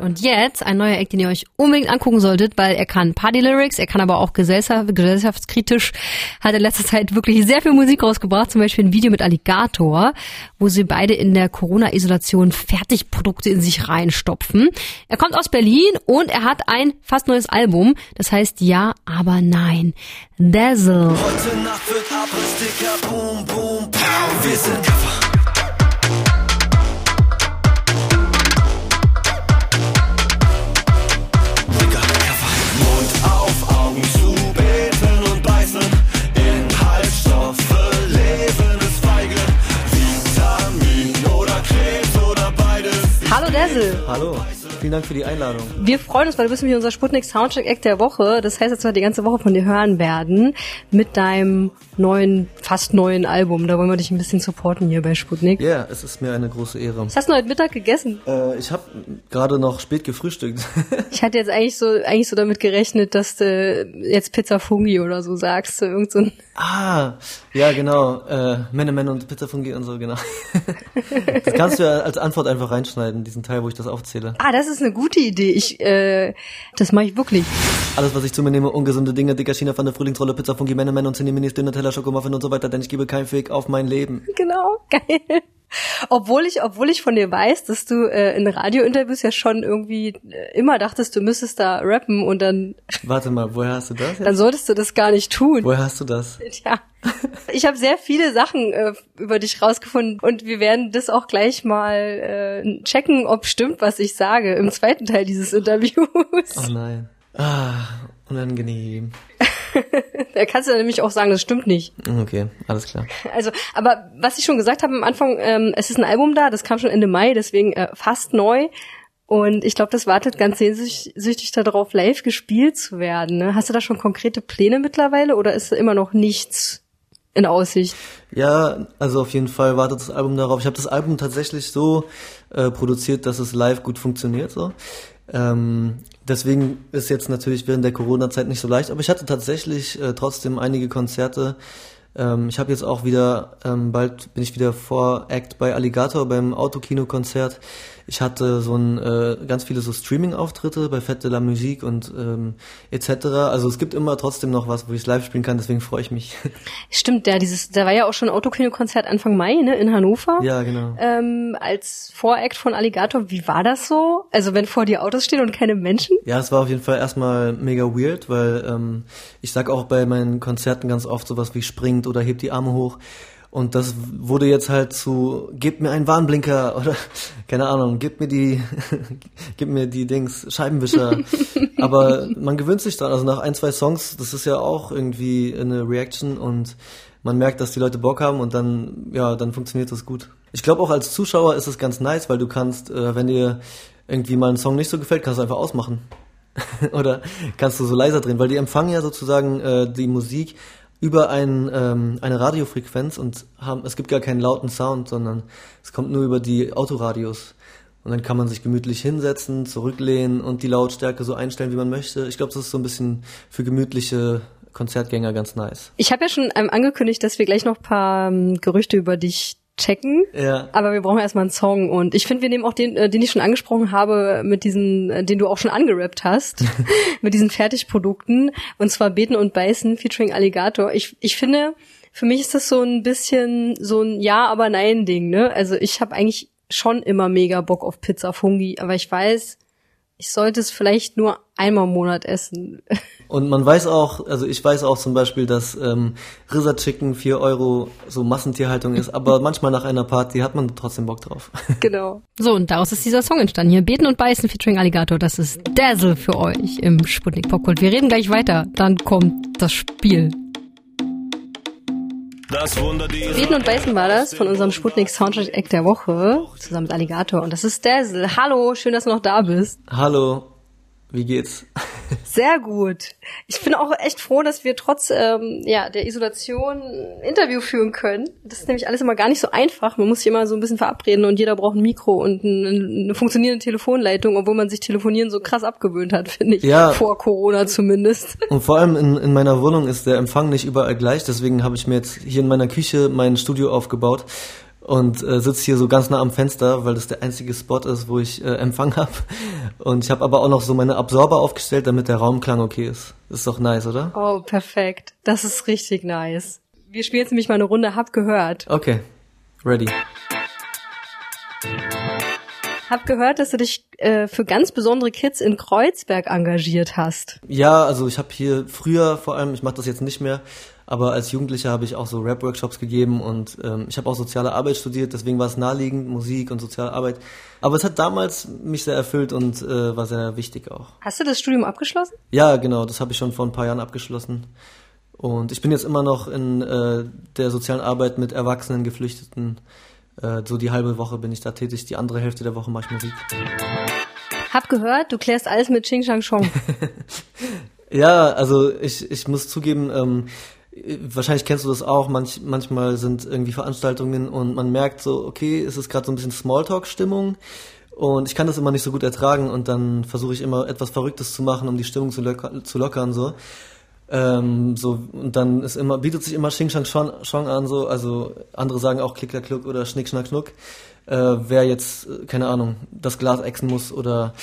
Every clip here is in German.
Und jetzt ein neuer Act, den ihr euch unbedingt angucken solltet, weil er kann Party-Lyrics, er kann aber auch gesellschaft, gesellschaftskritisch, hat in letzter Zeit wirklich sehr viel Musik rausgebracht, zum Beispiel ein Video mit Alligator, wo sie beide in der Corona-Isolation Fertigprodukte in sich reinstopfen. Er kommt aus Berlin und er hat ein fast neues Album, das heißt Ja, aber nein. Dazzle. Heute Nacht wird Abrissdicker, boom, boom, pow. Wir sind. Hallo Dazzle. Hallo, vielen Dank für die Einladung. Wir freuen uns, weil du bist nämlich unser Sputnik Soundcheck Act der Woche. Das heißt, dass wir die ganze Woche von dir hören werden mit deinem neuen, fast neuen Album. Da wollen wir dich ein bisschen supporten hier bei Sputnik. Ja, yeah, es ist mir eine große Ehre. Was hast du heute Mittag gegessen? Äh, ich habe gerade noch spät gefrühstückt. Ich hatte jetzt eigentlich so eigentlich so damit gerechnet, dass du jetzt Pizza Fungi oder so sagst, so irgend so ah, ja genau, äh, Männer, Männer und Pizza Fungi und so, genau. das kannst du ja als Antwort einfach reinschneiden, diesen Teil, wo ich das aufzähle. Ah, das ist eine gute Idee. Ich, äh, das mache ich wirklich. Alles, was ich zu mir nehme, ungesunde Dinge, dicker China von der Frühlingsrolle, Pizza Fungi, Männer, Männer und Cineminis, Dünner Teller, Schokomuffin und so weiter, denn ich gebe keinen Fick auf mein Leben. Genau, geil. Obwohl ich, obwohl ich von dir weiß, dass du äh, in Radiointerviews ja schon irgendwie äh, immer dachtest, du müsstest da rappen und dann. Warte mal, woher hast du das? Jetzt? Dann solltest du das gar nicht tun. Woher hast du das? Tja. Ich habe sehr viele Sachen äh, über dich rausgefunden und wir werden das auch gleich mal äh, checken, ob stimmt, was ich sage im zweiten Teil dieses Interviews. Oh nein. Ah, unangenehm. da kannst du ja nämlich auch sagen, das stimmt nicht. Okay, alles klar. Also, aber was ich schon gesagt habe am Anfang, ähm, es ist ein Album da, das kam schon Ende Mai, deswegen äh, fast neu. Und ich glaube, das wartet ganz sehnsüchtig darauf, live gespielt zu werden. Ne? Hast du da schon konkrete Pläne mittlerweile oder ist da immer noch nichts in Aussicht? Ja, also auf jeden Fall wartet das Album darauf. Ich habe das Album tatsächlich so äh, produziert, dass es live gut funktioniert. So. Ähm, deswegen ist jetzt natürlich während der Corona-Zeit nicht so leicht, aber ich hatte tatsächlich äh, trotzdem einige Konzerte. Ähm, ich habe jetzt auch wieder, ähm, bald bin ich wieder vor Act bei Alligator beim Autokino-Konzert. Ich hatte so ein äh, ganz viele so Streaming-Auftritte bei Fette la Musique und ähm, etc. Also es gibt immer trotzdem noch was, wo ich live spielen kann, deswegen freue ich mich. Stimmt, der dieses, da war ja auch schon ein Autokino-Konzert Anfang Mai, ne, in Hannover. Ja, genau. Ähm, als Voract von Alligator, wie war das so? Also wenn vor dir Autos stehen und keine Menschen? Ja, es war auf jeden Fall erstmal mega weird, weil ähm, ich sag auch bei meinen Konzerten ganz oft sowas wie springt oder hebt die Arme hoch. Und das wurde jetzt halt zu, gib mir einen Warnblinker oder keine Ahnung, gib mir die, gib mir die Dings, Scheibenwischer. Aber man gewöhnt sich dran. Also nach ein, zwei Songs, das ist ja auch irgendwie eine Reaction und man merkt, dass die Leute Bock haben und dann, ja, dann funktioniert das gut. Ich glaube auch als Zuschauer ist es ganz nice, weil du kannst, äh, wenn dir irgendwie mal ein Song nicht so gefällt, kannst du einfach ausmachen. Oder kannst du so leiser drehen, weil die empfangen ja sozusagen äh, die Musik über ein, ähm, eine Radiofrequenz und haben, es gibt gar keinen lauten Sound, sondern es kommt nur über die Autoradios. Und dann kann man sich gemütlich hinsetzen, zurücklehnen und die Lautstärke so einstellen, wie man möchte. Ich glaube, das ist so ein bisschen für gemütliche Konzertgänger ganz nice. Ich habe ja schon ähm, angekündigt, dass wir gleich noch paar ähm, Gerüchte über dich checken. Ja. Aber wir brauchen erstmal einen Song und ich finde, wir nehmen auch den, äh, den ich schon angesprochen habe, mit diesen, äh, den du auch schon angerappt hast, mit diesen Fertigprodukten und zwar Beten und Beißen featuring Alligator. Ich, ich finde, für mich ist das so ein bisschen so ein Ja, aber Nein Ding, ne? Also ich habe eigentlich schon immer mega Bock auf Pizza Fungi, aber ich weiß, ich sollte es vielleicht nur einmal im Monat essen. Und man weiß auch, also ich weiß auch zum Beispiel, dass ähm, Rissa Chicken 4 Euro so Massentierhaltung ist, aber manchmal nach einer Party hat man trotzdem Bock drauf. Genau. So, und daraus ist dieser Song entstanden. Hier Beten und Beißen featuring Alligator. Das ist Dazzle für euch im Sputnik Popkult. Wir reden gleich weiter. Dann kommt das Spiel. Das Wunder dieser Beten und Beißen war das von unserem Sputnik Soundtrack Act der Woche zusammen mit Alligator. Und das ist Dazzle. Hallo, schön, dass du noch da bist. Hallo, wie geht's? Sehr gut. Ich bin auch echt froh, dass wir trotz ähm, ja, der Isolation ein Interview führen können. Das ist nämlich alles immer gar nicht so einfach. Man muss sich immer so ein bisschen verabreden und jeder braucht ein Mikro und ein, eine funktionierende Telefonleitung, obwohl man sich Telefonieren so krass abgewöhnt hat, finde ich. Ja. Vor Corona zumindest. Und vor allem in, in meiner Wohnung ist der Empfang nicht überall gleich, deswegen habe ich mir jetzt hier in meiner Küche mein Studio aufgebaut. Und äh, sitze hier so ganz nah am Fenster, weil das der einzige Spot ist, wo ich äh, Empfang habe. Und ich habe aber auch noch so meine Absorber aufgestellt, damit der Raumklang okay ist. Ist doch nice, oder? Oh, perfekt. Das ist richtig nice. Wir spielen jetzt nämlich mal eine Runde, hab gehört. Okay, ready. Hab gehört, dass du dich äh, für ganz besondere Kids in Kreuzberg engagiert hast. Ja, also ich habe hier früher vor allem, ich mache das jetzt nicht mehr, aber als Jugendlicher habe ich auch so Rap-Workshops gegeben und ähm, ich habe auch soziale Arbeit studiert, deswegen war es naheliegend, Musik und soziale Arbeit. Aber es hat damals mich sehr erfüllt und äh, war sehr wichtig auch. Hast du das Studium abgeschlossen? Ja, genau, das habe ich schon vor ein paar Jahren abgeschlossen. Und ich bin jetzt immer noch in äh, der sozialen Arbeit mit Erwachsenen, Geflüchteten. Äh, so die halbe Woche bin ich da tätig, die andere Hälfte der Woche mache ich Musik. Hab gehört, du klärst alles mit Ching Chang Chong. Ja, also ich, ich muss zugeben, ähm, wahrscheinlich kennst du das auch, manch, manchmal sind irgendwie Veranstaltungen und man merkt so, okay, es ist gerade so ein bisschen Smalltalk-Stimmung und ich kann das immer nicht so gut ertragen und dann versuche ich immer etwas Verrücktes zu machen, um die Stimmung zu, locker, zu lockern so. Ähm, so und dann ist immer bietet sich immer Xing Shang Chong an so, also andere sagen auch Klicker Kluck oder Schnick Schnack Schnuck. Äh, wer jetzt äh, keine Ahnung das Glas exen muss oder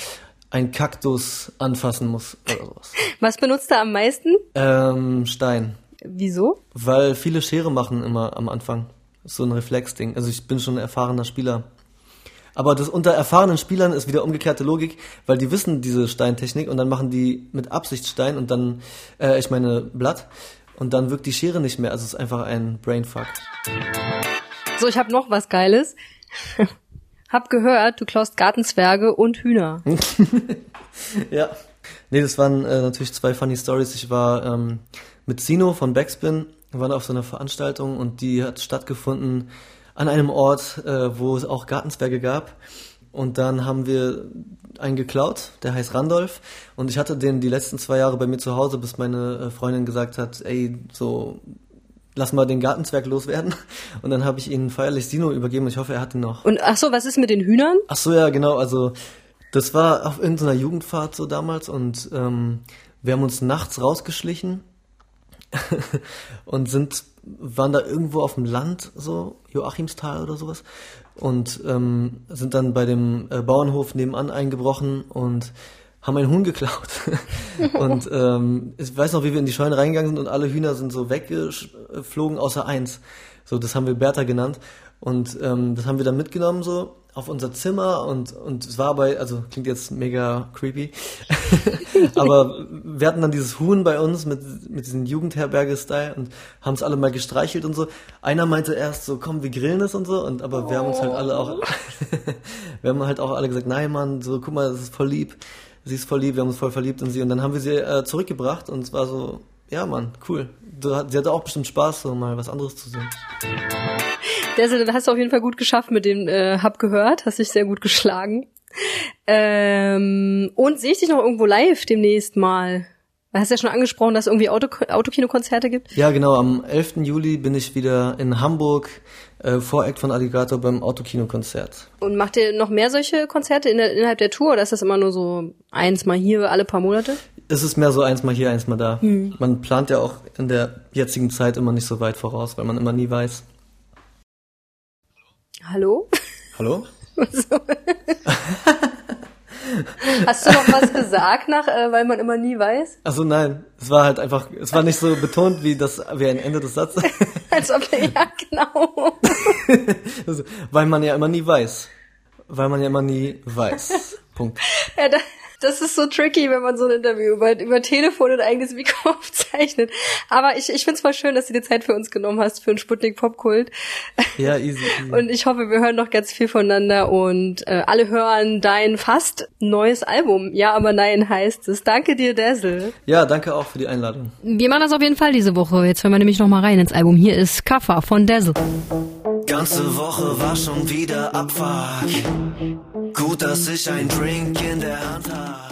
ein Kaktus anfassen muss oder sowas. Was benutzt du am meisten? Ähm, Stein. Wieso? Weil viele Schere machen immer am Anfang. So ein Reflexding. Also ich bin schon ein erfahrener Spieler. Aber das unter erfahrenen Spielern ist wieder umgekehrte Logik, weil die wissen diese Steintechnik und dann machen die mit Absicht Stein und dann, äh, ich meine Blatt und dann wirkt die Schere nicht mehr. Also es ist einfach ein Brainfuck. So, ich habe noch was Geiles. hab gehört, du klaust Gartenzwerge und Hühner. Ja. Nee, das waren äh, natürlich zwei funny Stories. Ich war ähm, mit Sino von Backspin, wir waren auf so einer Veranstaltung und die hat stattgefunden an einem Ort, äh, wo es auch Gartenzwerge gab. Und dann haben wir einen geklaut, der heißt Randolph. Und ich hatte den die letzten zwei Jahre bei mir zu Hause, bis meine äh, Freundin gesagt hat, ey, so, lass mal den Gartenzwerg loswerden. Und dann habe ich ihn feierlich Sino übergeben. Ich hoffe, er hat ihn noch. Und ach so, was ist mit den Hühnern? Ach so, ja, genau. Also das war auf irgendeiner Jugendfahrt so damals und ähm, wir haben uns nachts rausgeschlichen und sind waren da irgendwo auf dem Land so Joachimsthal oder sowas. Und ähm, sind dann bei dem äh, Bauernhof nebenan eingebrochen und haben einen Huhn geklaut. Und ähm, ich weiß noch, wie wir in die Scheune reingegangen sind und alle Hühner sind so weggeflogen außer eins. So, das haben wir Bertha genannt und ähm, das haben wir dann mitgenommen so auf unser Zimmer und und es war bei also klingt jetzt mega creepy. Aber wir hatten dann dieses Huhn bei uns mit mit diesem Jugendherberge Style und haben es alle mal gestreichelt und so. Einer meinte erst so komm wir grillen es und so. Und aber wir haben uns halt alle auch wir haben halt auch alle gesagt nein Mann so guck mal das ist voll lieb. Sie ist voll lieb wir haben uns voll verliebt in sie. Und dann haben wir sie äh, zurückgebracht und es war so ja Mann cool. Sie hatte auch bestimmt Spaß so mal was anderes zu sehen Das hast du auf jeden Fall gut geschafft mit dem äh, Hab gehört, hast dich sehr gut geschlagen. Ähm, und sehe ich dich noch irgendwo live demnächst mal? Du hast ja schon angesprochen, dass es irgendwie Auto Autokinokonzerte gibt. Ja, genau. Am 11. Juli bin ich wieder in Hamburg, äh, Voreck von Alligator beim Autokinokonzert. Und macht ihr noch mehr solche Konzerte in der, innerhalb der Tour oder ist das immer nur so eins mal hier alle paar Monate? Es ist mehr so eins mal hier, eins mal da. Man plant ja auch in der jetzigen Zeit immer nicht so weit voraus, weil man immer nie weiß. Hallo? Hallo? Hast du noch was gesagt nach, äh, weil man immer nie weiß? Also nein, es war halt einfach, es war nicht so betont wie das, wie ein Ende des Satzes, Als ob ja genau. also, weil man ja immer nie weiß. Weil man ja immer nie weiß. Punkt. Ja, da, das ist so tricky, wenn man so ein Interview über, über Telefon und eigenes Mikro aufzeichnet. Aber ich, ich find's mal schön, dass du dir Zeit für uns genommen hast, für einen Sputnik Popkult. Ja, easy. easy. Und ich hoffe, wir hören noch ganz viel voneinander und äh, alle hören dein fast neues Album. Ja, aber nein heißt es. Danke dir, Dazzle. Ja, danke auch für die Einladung. Wir machen das auf jeden Fall diese Woche. Jetzt hören wir nämlich noch mal rein ins Album. Hier ist Kaffer von Dazzle. Ganze Woche war schon wieder Abfuck. Gut, dass ich ein Drink in der Hand hab.